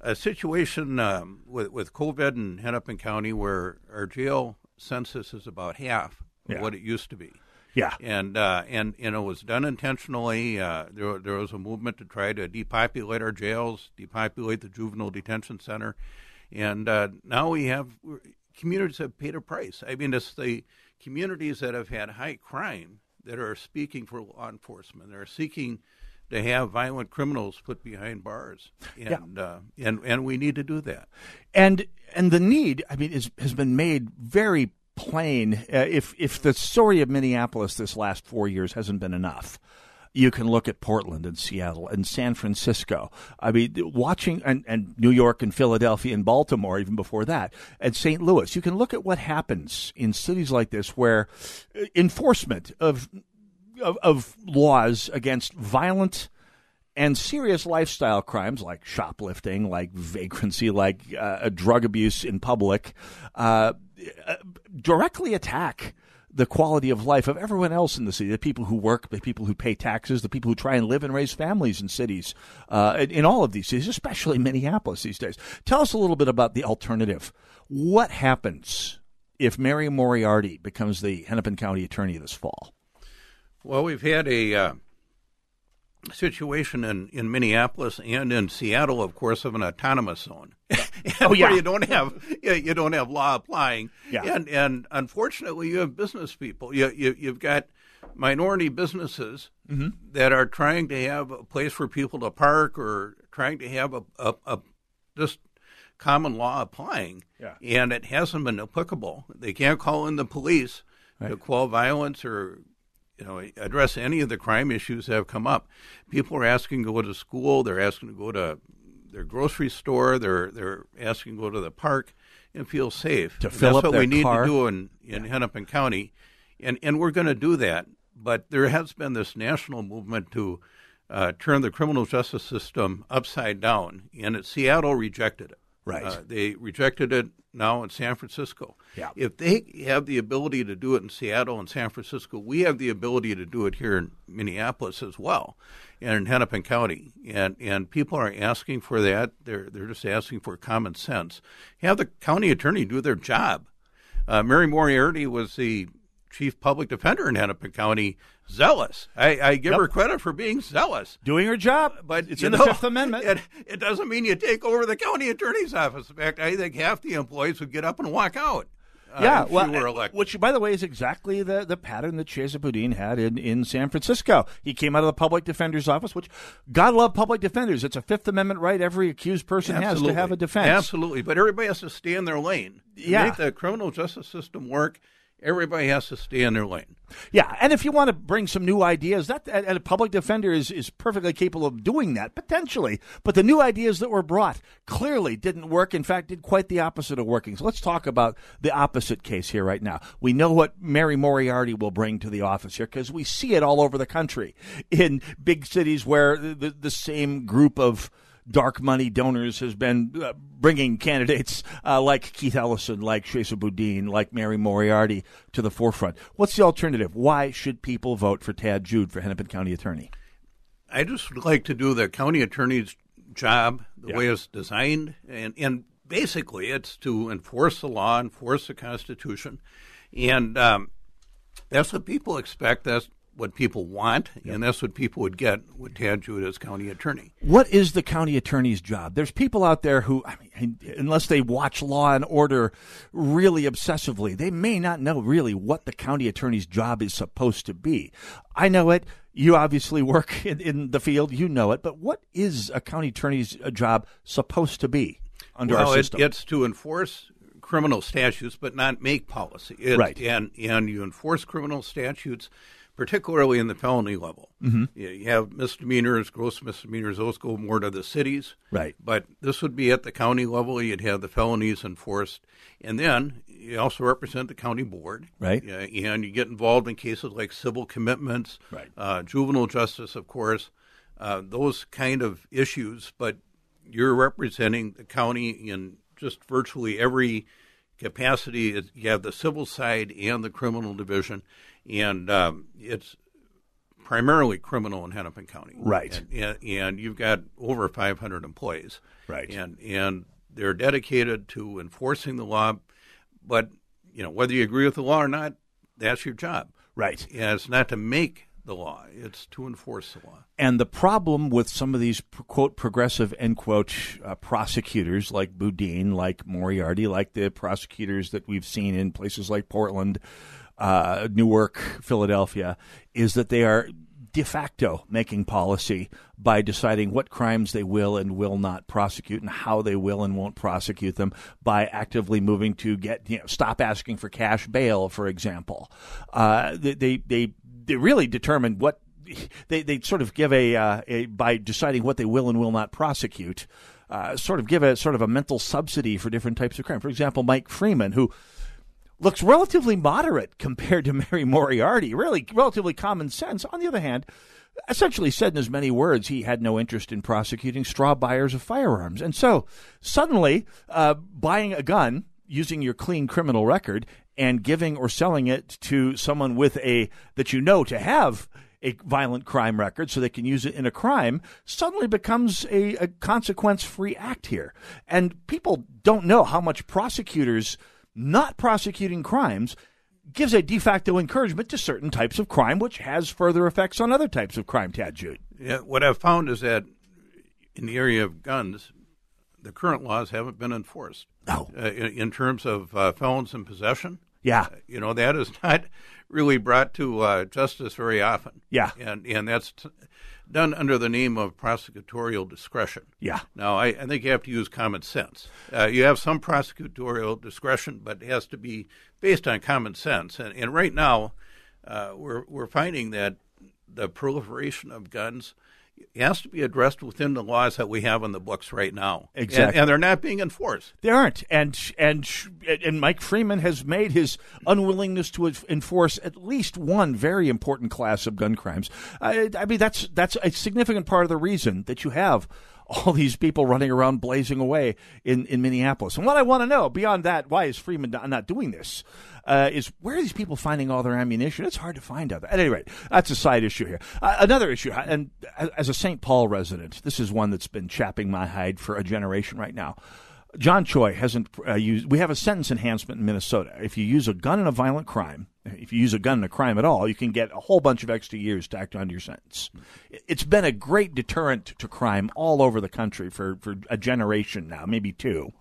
a situation um, with with COVID in Hennepin County where our jail census is about half of yeah. what it used to be. Yeah, and uh, and and it was done intentionally. Uh, there there was a movement to try to depopulate our jails, depopulate the juvenile detention center, and uh, now we have communities have paid a price. I mean, it's the communities that have had high crime that are speaking for law enforcement. They're seeking to have violent criminals put behind bars, and yeah. uh, and and we need to do that. And and the need, I mean, is, has been made very plain. Uh, if if the story of Minneapolis this last four years hasn't been enough, you can look at Portland and Seattle and San Francisco. I mean, watching and, and New York and Philadelphia and Baltimore, even before that, and St. Louis. You can look at what happens in cities like this where uh, enforcement of of, of laws against violent and serious lifestyle crimes like shoplifting, like vagrancy, like uh, drug abuse in public, uh, directly attack the quality of life of everyone else in the city the people who work, the people who pay taxes, the people who try and live and raise families in cities, uh, in, all of these cities, especially Minneapolis these days. Tell us a little bit about the alternative. What happens if Mary Moriarty becomes the Hennepin County Attorney this fall? Well, we've had a uh, situation in, in Minneapolis and in Seattle, of course, of an autonomous zone. oh yeah, you don't have you don't have law applying. Yeah. and and unfortunately, you have business people. You, you you've got minority businesses mm-hmm. that are trying to have a place for people to park or trying to have a, a, a just common law applying. Yeah. and it hasn't been applicable. They can't call in the police Right. to quell violence or you know address any of the crime issues that have come up. People are asking to go to school. They're asking to go to their grocery store. They're they're asking to go to the park and feel safe. To And fill That's up what we need car. to do in in Hennepin County, and and we're going to do that. But there has been this national movement to uh, turn the criminal justice system upside down, and it, Seattle rejected it. Right. Uh, they rejected it now in San Francisco. Yeah. If they have the ability to do it in Seattle and San Francisco, we have the ability to do it here in Minneapolis as well, and in Hennepin County. And and people are asking for that. They're they're just asking for common sense. Have the county attorney do their job. Uh, Mary Moriarty was the chief public defender in Hennepin County. Zealous. I, I give Yep. her credit for being zealous. Doing her job, but it's in the Fifth Amendment. It, it doesn't mean you take over the county attorney's office. In fact, I think half the employees would get up and walk out. uh, yeah, if well, were elected. which, by the way, is exactly the, the pattern that Chesa Boudin had in, in San Francisco. He came out of the public defender's office, which God love public defenders. It's a Fifth Amendment right every accused person has to have a defense. Absolutely, but everybody has to stay in their lane. Yeah. make the criminal justice system work. Everybody has to stay in their lane. Yeah, and if you want to bring some new ideas, that and a public defender is, is perfectly capable of doing that potentially. But the new ideas that were brought clearly didn't work. In fact, did quite the opposite of working. So let's talk about the opposite case here right now. We know what Mary Moriarty will bring to the office here because we see it all over the country in big cities where the, the same group of dark money donors has been uh, bringing candidates uh, like Keith Ellison, like Chesa Boudin, like Mary Moriarty to the forefront. What's the alternative? Why should people vote for Tad Jude for Hennepin County Attorney? I just like to do the county attorney's job the Yeah. way it's designed, and and basically it's to enforce the law, enforce the Constitution, and um, that's what people expect. That's what people want, and that's what people would get with Jude as county attorney. What is the county attorney's job? There's people out there who, I mean, unless they watch Law and Order really obsessively, they may not know really what the county attorney's job is supposed to be. I know it. You obviously work in, in the field. You know it. But what is a county attorney's uh, job supposed to be under well, our it- system? it's to enforce criminal statutes, but not make policy. It- Right. And and you enforce criminal statutes, particularly in the felony level. Mhm. You, you have misdemeanors, gross misdemeanors; those go more to the cities. Right. But this would be at the county level. You'd have the felonies enforced, and then you also represent the county board. Right. Yeah, and you get involved in cases like civil commitments, Right. uh, juvenile justice, of course, uh, those kind of issues. But you're representing the county in just virtually every capacity. You have the civil side and the criminal division, and um, it's primarily criminal in Hennepin County. Right. And, and, and you've got over 500 employees. Right. And and they're dedicated to enforcing the law, but you know whether you agree with the law or not, that's your job. Right. And it's not to make the law; it's to enforce the law. And the problem with some of these quote progressive end quote uh, prosecutors like Boudin, like Moriarty, like the prosecutors that we've seen in places like Portland, uh, Newark, Philadelphia, is that they are de facto making policy by deciding what crimes they will and will not prosecute and how they will and won't prosecute them by actively moving to get you know stop asking for cash bail for example. Uh, they, they they really determine what they they sort of give a, uh, a by deciding what they will and will not prosecute uh, sort of give a sort of a mental subsidy for different types of crime. For example Mike Freeman who looks relatively moderate compared to Mary Moriarty, really relatively common sense. On the other hand, essentially said in as many words he had no interest in prosecuting straw buyers of firearms. And so suddenly, uh, buying a gun using your clean criminal record and giving or selling it to someone with a that you know to have a violent crime record so they can use it in a crime suddenly becomes a, a consequence free act here. And people don't know how much prosecutors not prosecuting crimes gives a de facto encouragement to certain types of crime, which has further effects on other types of crime, Tad Jude. Yeah, what I've found is that in the area of guns, the current laws haven't been enforced. No. Uh, in, in, terms of uh, felons in possession. Yeah. Uh, you know, that is not really brought to uh, justice very often. Yeah. And, and that's t- done under the name of prosecutorial discretion. Yeah. Now, I, I think you have to use common sense. Uh, you have some prosecutorial discretion, but it has to be based on common sense. And, and right now, uh, we're, we're finding that the proliferation of guns has to be addressed within the laws that we have on the books right now. Exactly, and, and, they're not being enforced. They aren't, and and and Mike Freeman has made his unwillingness to enforce at least one very important class of gun crimes. I, I mean, that's that's a significant part of the reason that you have all these people running around blazing away in, in Minneapolis. And what I want to know beyond that, why is Freeman not doing this? Uh, is where are these people finding all their ammunition? It's hard to find out. At any rate, that's a side issue here. Uh, another issue, and as a St. Paul resident, this is one that's been chapping my hide for a generation right now. John Choi hasn't uh, used. We have a sentence enhancement in Minnesota. If you use a gun in a violent crime, if you use a gun in a crime at all, you can get a whole bunch of extra years tacked onto your sentence. It's been a great deterrent to crime all over the country for, for a generation now, maybe two.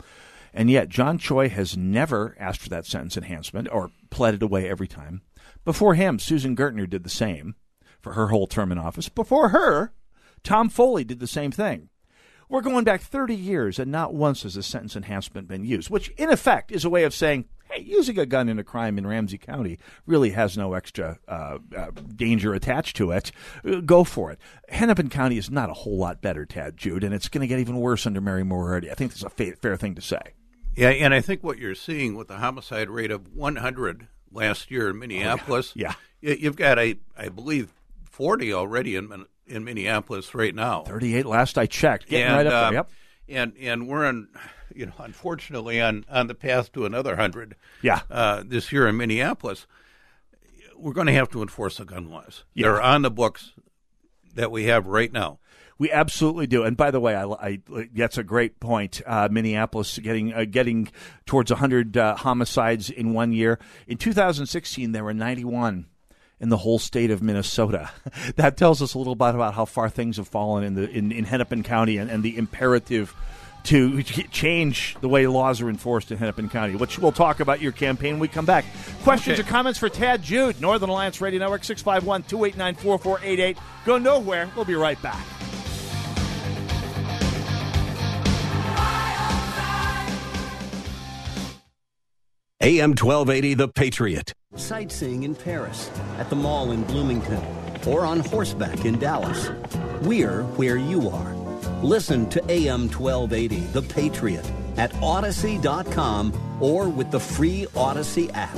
And yet, John Choi has never asked for that sentence enhancement or pled it away every time. Before him, Susan Gaertner did the same for her whole term in office. Before her, Tom Foley did the same thing. We're going back 30 years, and not once has a sentence enhancement been used, which in effect is a way of saying, hey, using a gun in a crime in Ramsey County really has no extra uh, uh, danger attached to it. Uh, go for it. Hennepin County is not a whole lot better, Tad Jude, and it's going to get even worse under Mary Moriarty. I think that's a fa- fair thing to say. Yeah, and I think what you're seeing with the homicide rate of 100 last year in Minneapolis, oh, yeah. yeah. you've got, a, I believe, 40 already in in Minneapolis right now. 38 last I checked. Getting and, right up uh, there. Yep. And and we're on, you know, unfortunately on on the path to another hundred. Yeah. Uh, this year in Minneapolis, we're going to have to enforce the gun laws. Yeah. They're on the books that we have right now. We absolutely do. And by the way, I, I that's a great point. Uh, Minneapolis getting uh, getting towards 100 uh, homicides in one year. In 2016, there were 91 in the whole state of Minnesota. that tells us a little bit about how far things have fallen in the in, in Hennepin County and, and the imperative to change the way laws are enforced in Hennepin County, which we'll talk about your campaign when we come back. Questions okay. or comments for Tad Jude, Northern Alliance Radio Network, 651 289 4488. Go nowhere. We'll be right back. AM 1280, The Patriot. Sightseeing in Paris, at the mall in Bloomington, or on horseback in Dallas. We're where you are. Listen to AM 1280, The Patriot, at Audacy.com or with the free Audacy app.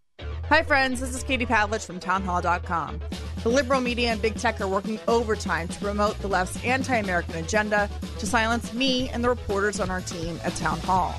Hi, friends. This is Katie Pavlich from townhall.com. The liberal media and big tech are working overtime to promote the left's anti American agenda to silence me and the reporters on our team at Town Hall.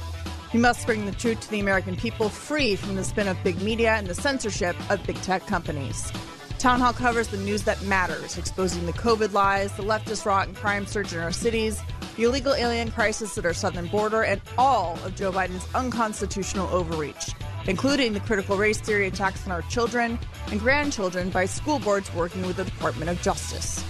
We must bring the truth to the American people free from the spin of big media and the censorship of big tech companies. Town Hall covers the news that matters, exposing the COVID lies, the leftist rot and crime surge in our cities, the illegal alien crisis at our southern border, and all of Joe Biden's unconstitutional overreach, including the critical race theory attacks on our children and grandchildren by school boards working with the Department of Justice.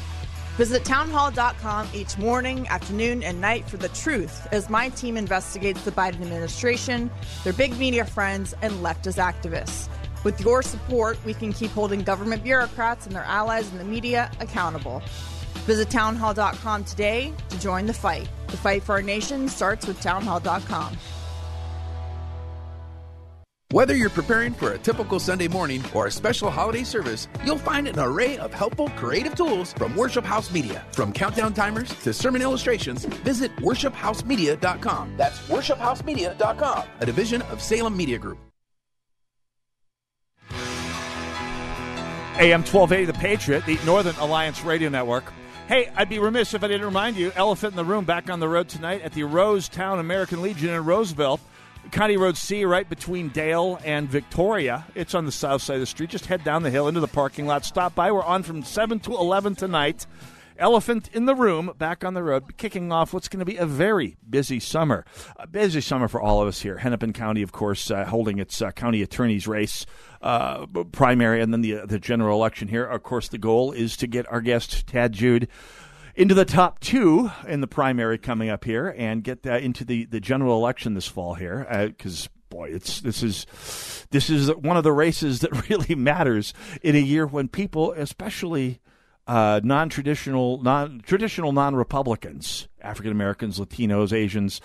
Visit townhall.com each morning, afternoon, and night for the truth as my team investigates the Biden administration, their big media friends, and leftist activists. With your support, we can keep holding government bureaucrats and their allies in the media accountable. Visit townhall.com today to join the fight. The fight for our nation starts with townhall.com. Whether you're preparing for a typical Sunday morning or a special holiday service, you'll find an array of helpful creative tools from Worship House Media. From countdown timers to sermon illustrations, visit worshiphousemedia.com. That's worshiphousemedia.com, a division of Salem Media Group. AM 1280 The Patriot, the Northern Alliance Radio Network. Hey, I'd be remiss if I didn't remind you Elephant in the Room back on the road tonight at the Rosetown American Legion in Roseville. County Road C, right between Dale and Victoria. It's on the south side of the street. Just head down the hill into the parking lot. Stop by. We're on from 7 to 11 tonight. Elephant in the Room, back on the road, kicking off what's going to be a very busy summer. A busy summer for all of us here. Hennepin County, of course, uh, holding its uh, county attorney's race uh, primary and then the, the general election here. Of course, the goal is to get our guest, Tad Jude, into the top two in the primary coming up here and get uh, into the, the general election this fall here because. Uh, boy, it's this is this is one of the races that really matters in a year when people, especially uh, non-traditional, non-traditional non-Republicans, African Americans, Latinos, Asians,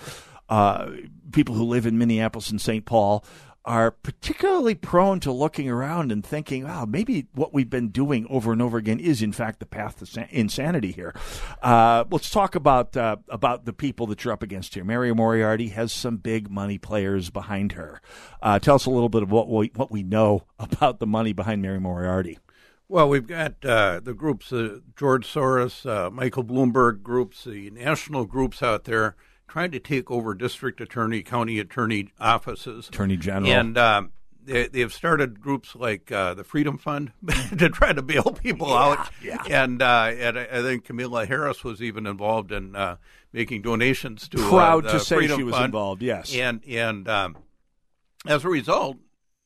uh, people who live in Minneapolis and St. Paul, are particularly prone to looking around and thinking, wow, maybe what we've been doing over and over again is in fact the path to insanity here. Uh, let's talk about uh, about the people that you're up against here. Mary Moriarty has some big money players behind her. Uh, tell us a little bit of what we, what we know about the money behind Mary Moriarty. Well, we've got uh, the groups, uh, George Soros, uh, Michael Bloomberg groups, the national groups out there trying to take over district attorney, county attorney offices, attorney general, and um, they, they have started groups like uh, the Freedom Fund to try to bail people yeah, out. Yeah. And, uh, and I think Kamala Harris was even involved in uh, making donations to. Proud uh, to say Freedom she was Fund. involved. Yes, and and um, as a result,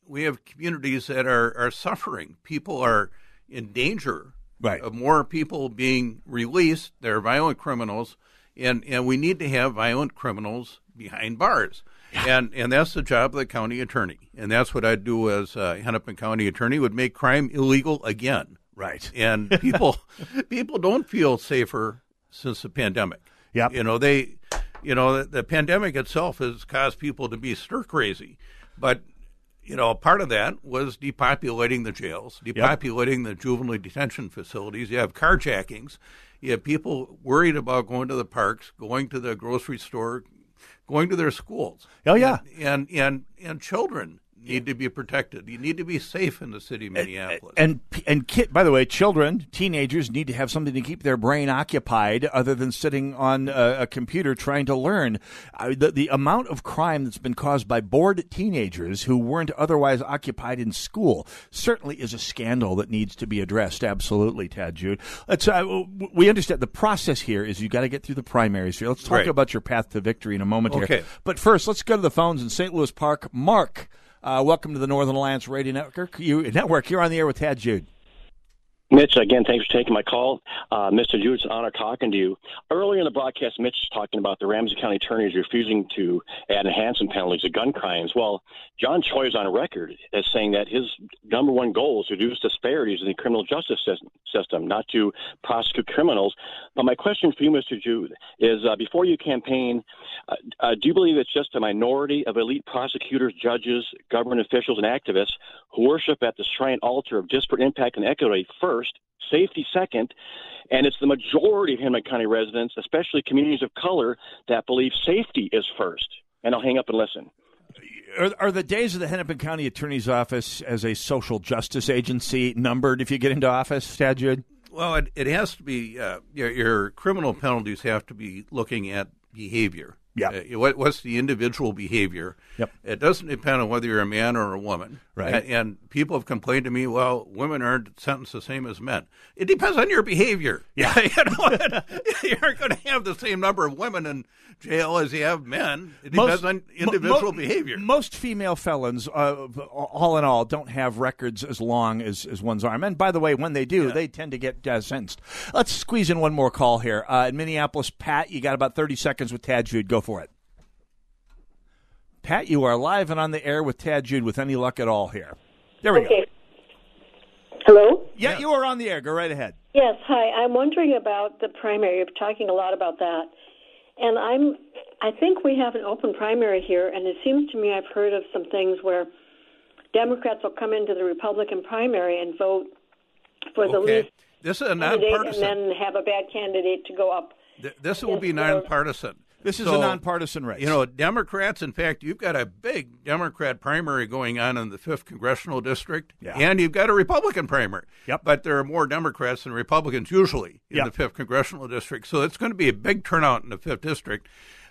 we have communities that are are suffering. People are in danger. Right. Of more people being released. They're violent criminals and and we need to have violent criminals behind bars. Yeah. And and that's the job of the county attorney, and that's what I'd do as a Hennepin County attorney would make crime illegal again. Right. And people people don't feel safer since the pandemic. Yeah. You know they, you know the, the pandemic itself has caused people to be stir crazy, but you know, part of that was depopulating the jails, depopulating yep. the juvenile detention facilities. You have carjackings. You have people worried about going to the parks, going to the grocery store, going to their schools. Oh yeah, and and and, and children need to be protected. You need to be safe in the city of Minneapolis. And and, and kid, by the way, children, teenagers need to have something to keep their brain occupied other than sitting on a, a computer trying to learn. Uh, the the amount of crime that's been caused by bored teenagers who weren't otherwise occupied in school certainly is a scandal that needs to be addressed. Absolutely, Tad Jude. Let's uh, we understand the process here is you got to get through the primaries here. Let's talk right. about your path to victory in a moment okay. here. But first, let's go to the phones in St. Louis Park. Mark. Uh, welcome to the Northern Alliance Radio Network. You, network. You're on the air with Tad Jude. Mitch, again, thanks for taking my call. Uh, Mr. Jude, it's an honor talking to you. Earlier in the broadcast, Mitch was talking about the Ramsey County attorneys refusing to add enhancement penalties to gun crimes. Well, John Choi is on record as saying that his number one goal is to reduce disparities in the criminal justice system, not to prosecute criminals. But my question for you, Mr. Jude, is uh, before you campaign, uh, uh, do you believe it's just a minority of elite prosecutors, judges, government officials, and activists who worship at the shrine altar of disparate impact and equity first? First, safety second, and it's the majority of Hennepin County residents, especially communities of color, that believe safety is first. And I'll hang up and listen. Are, are the days of the Hennepin County Attorney's Office as a social justice agency numbered if you get into office, Tad Jude? Well, it, it has to be, uh, your, your criminal penalties have to be looking at behavior. Yeah. Uh, what, what's the individual behavior? Yep. It doesn't depend on whether you're a man or a woman. Right. And, and people have complained to me, well, women aren't sentenced the same as men. It depends on your behavior. Yeah. you know, you aren't going to have the same number of women in jail as you have men. It depends on individual mo- behavior. Most female felons, uh, all in all, don't have records as long as, as one's arm. And by the way, when they do, they tend to get uh, sentenced. Let's squeeze in one more call here. Uh, in Minneapolis, Pat, you got about 30 seconds with Tad Jude. Go for it. Pat, you are live and on the air with Tad Jude with any luck at all here. There we Okay. go. Hello? Yeah, you are on the air. Go right ahead. Yes, hi. I'm wondering about the primary. You're talking a lot about that. And I'm I think we have an open primary here and it seems to me I've heard of some things where Democrats will come into the Republican primary and vote for the Okay. least This is a candidate and nonpartisan. then have a bad candidate to go up. Th- This will be nonpartisan. This is So, a nonpartisan race. You know, Democrats, in fact, you've got a big Democrat primary going on in the 5th Congressional District, Yeah. and you've got a Republican primary. Yep. But there are more Democrats than Republicans usually in Yep. the 5th Congressional District. So it's going to be a big turnout in the 5th District,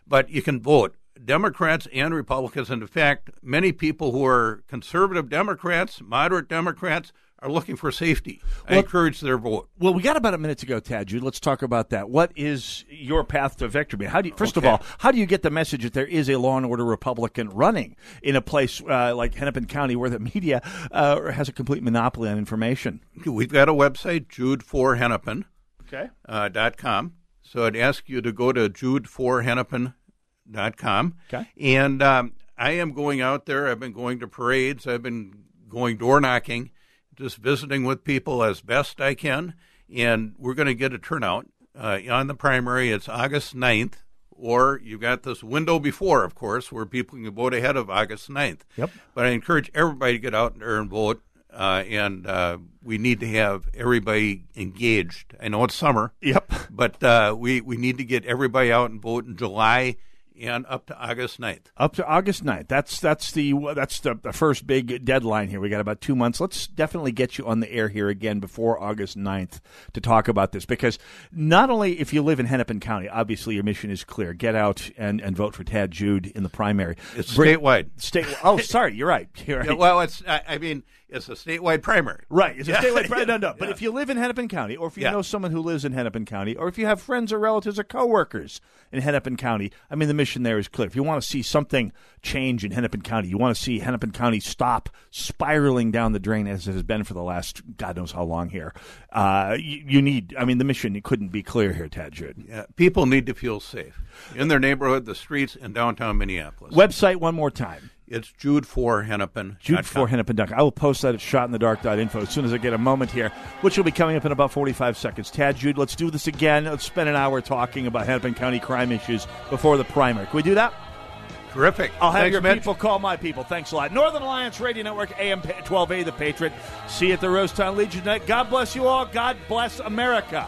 but you can vote. Democrats and Republicans, and in fact, many people who are conservative Democrats, moderate Democrats, are looking for safety. I Well- encourage their vote. Well, we got about a minute to go, Tad Jude. Let's talk about that. What is your path to victory? How do you, first Okay. of all, how do you get the message that there is a law and order Republican running in a place uh, like Hennepin County where the media uh, has a complete monopoly on information? We've got a website, Jude for Hennepin. Okay. uh, dot com. So I'd ask you to go to judeforhennepin.com. Okay. And um, I am going out there. I've been going to parades. I've been going door knocking, just visiting with people as best I can. And we're going to get a turnout uh, on the primary. It's August 9th. Or you've got this window before, of course, where people can vote ahead of August 9th. Yep. But I encourage everybody to get out there and vote. Uh, and uh, we need to have everybody engaged. I know it's summer. Yep. But uh, we, we need to get everybody out and vote in July and up to August 9th. Up to August 9th. That's that's the that's the, the first big deadline here. We got about two months. Let's definitely get you on the air here again before August 9th to talk about this because not only if you live in Hennepin County, obviously your mission is clear. Get out and, and vote for Tad Jude in the primary. It's Bring- statewide. State. Oh, sorry, you're right. You're right. Yeah, well, it's I, I mean it's a statewide primary. Right, it's a statewide primary. no, no. But Yeah. if you live in Hennepin County, or if you Yeah. know someone who lives in Hennepin County, or if you have friends or relatives or coworkers in Hennepin County, I mean, the mission there is clear. If you want to see something change in Hennepin County, you want to see Hennepin County stop spiraling down the drain as it has been for the last God knows how long here. Uh, you, you need. I mean, the mission it couldn't be clear here, Tad Jude. Yeah, people need to feel safe in their neighborhood, the streets, in downtown Minneapolis. Website one more time. It's Jude for Hennepin. Jude for Hennepin Duck. I will post that at shotinthedark.info as soon as I get a moment here, which will be coming up in about 45 seconds. Tad, Jude, let's do this again. Let's spend an hour talking about Hennepin County crime issues before the primary. Can we do that? Terrific. I'll have Thanks, your Mitch. people call my people. Thanks a lot. Northern Alliance Radio Network, AM 1280, The Patriot. See you at the Rosetown Legion tonight. God bless you all. God bless America.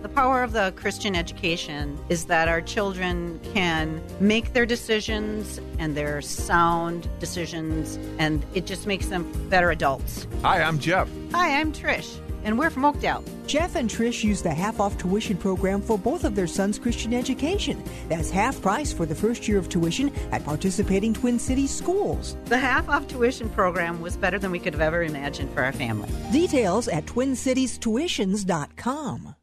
The power of the Christian education is that our children can make their decisions and their sound decisions, and it just makes them better adults. Hi, I'm Jeff. Hi, I'm Trish. and we're from Oakdale. Jeff and Trish use the half off tuition program for both of their sons' Christian education. That's half price for the first year of tuition at participating Twin Cities schools. The half off tuition program was better than we could have ever imagined for our family. Details at twincitiestuitions.com.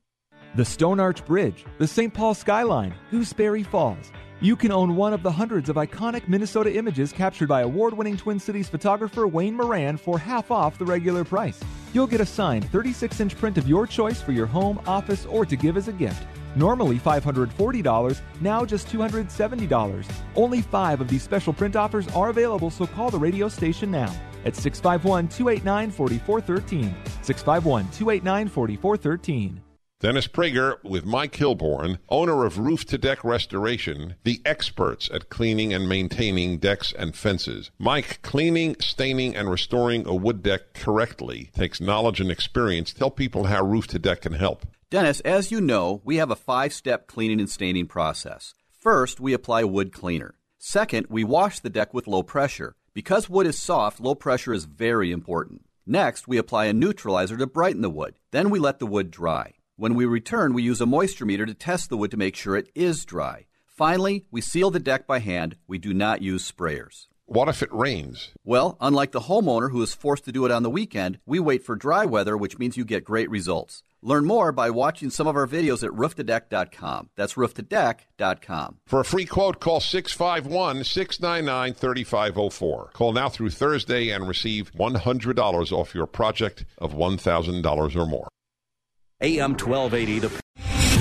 The Stone Arch Bridge, the St. Paul skyline, Gooseberry Falls. You can own one of the hundreds of iconic Minnesota images captured by award winning Twin Cities photographer Wayne Moran for half off the regular price. You'll get a signed 36 inch print of your choice for your home, office, or to give as a gift. Normally $540, now just $270. Only five of these special print offers are available, so call the radio station now at 651 289 4413. 651 289 4413. Dennis Prager with Mike Hilborn, owner of Roof to Deck Restoration, the experts at cleaning and maintaining decks and fences. Mike, cleaning, staining, and restoring a wood deck correctly takes knowledge and experience. Tell people how Roof to Deck can help. Dennis, as you know, we have a five step cleaning and staining process. First, we apply wood cleaner. Second, we wash the deck with low pressure. Because wood is soft, low pressure is very important. Next, we apply a neutralizer to brighten the wood. Then we let the wood dry. When we return, we use a moisture meter to test the wood to make sure it is dry. Finally, we seal the deck by hand. We do not use sprayers. What if it rains? Well, unlike the homeowner who is forced to do it on the weekend, we wait for dry weather, which means you get great results. Learn more by watching some of our videos at rooftodeck.com. That's rooftodeck.com. For a free quote, call 651 699 3504. Call now through Thursday and receive $100 off your project of $1,000 or more. AM 1280, the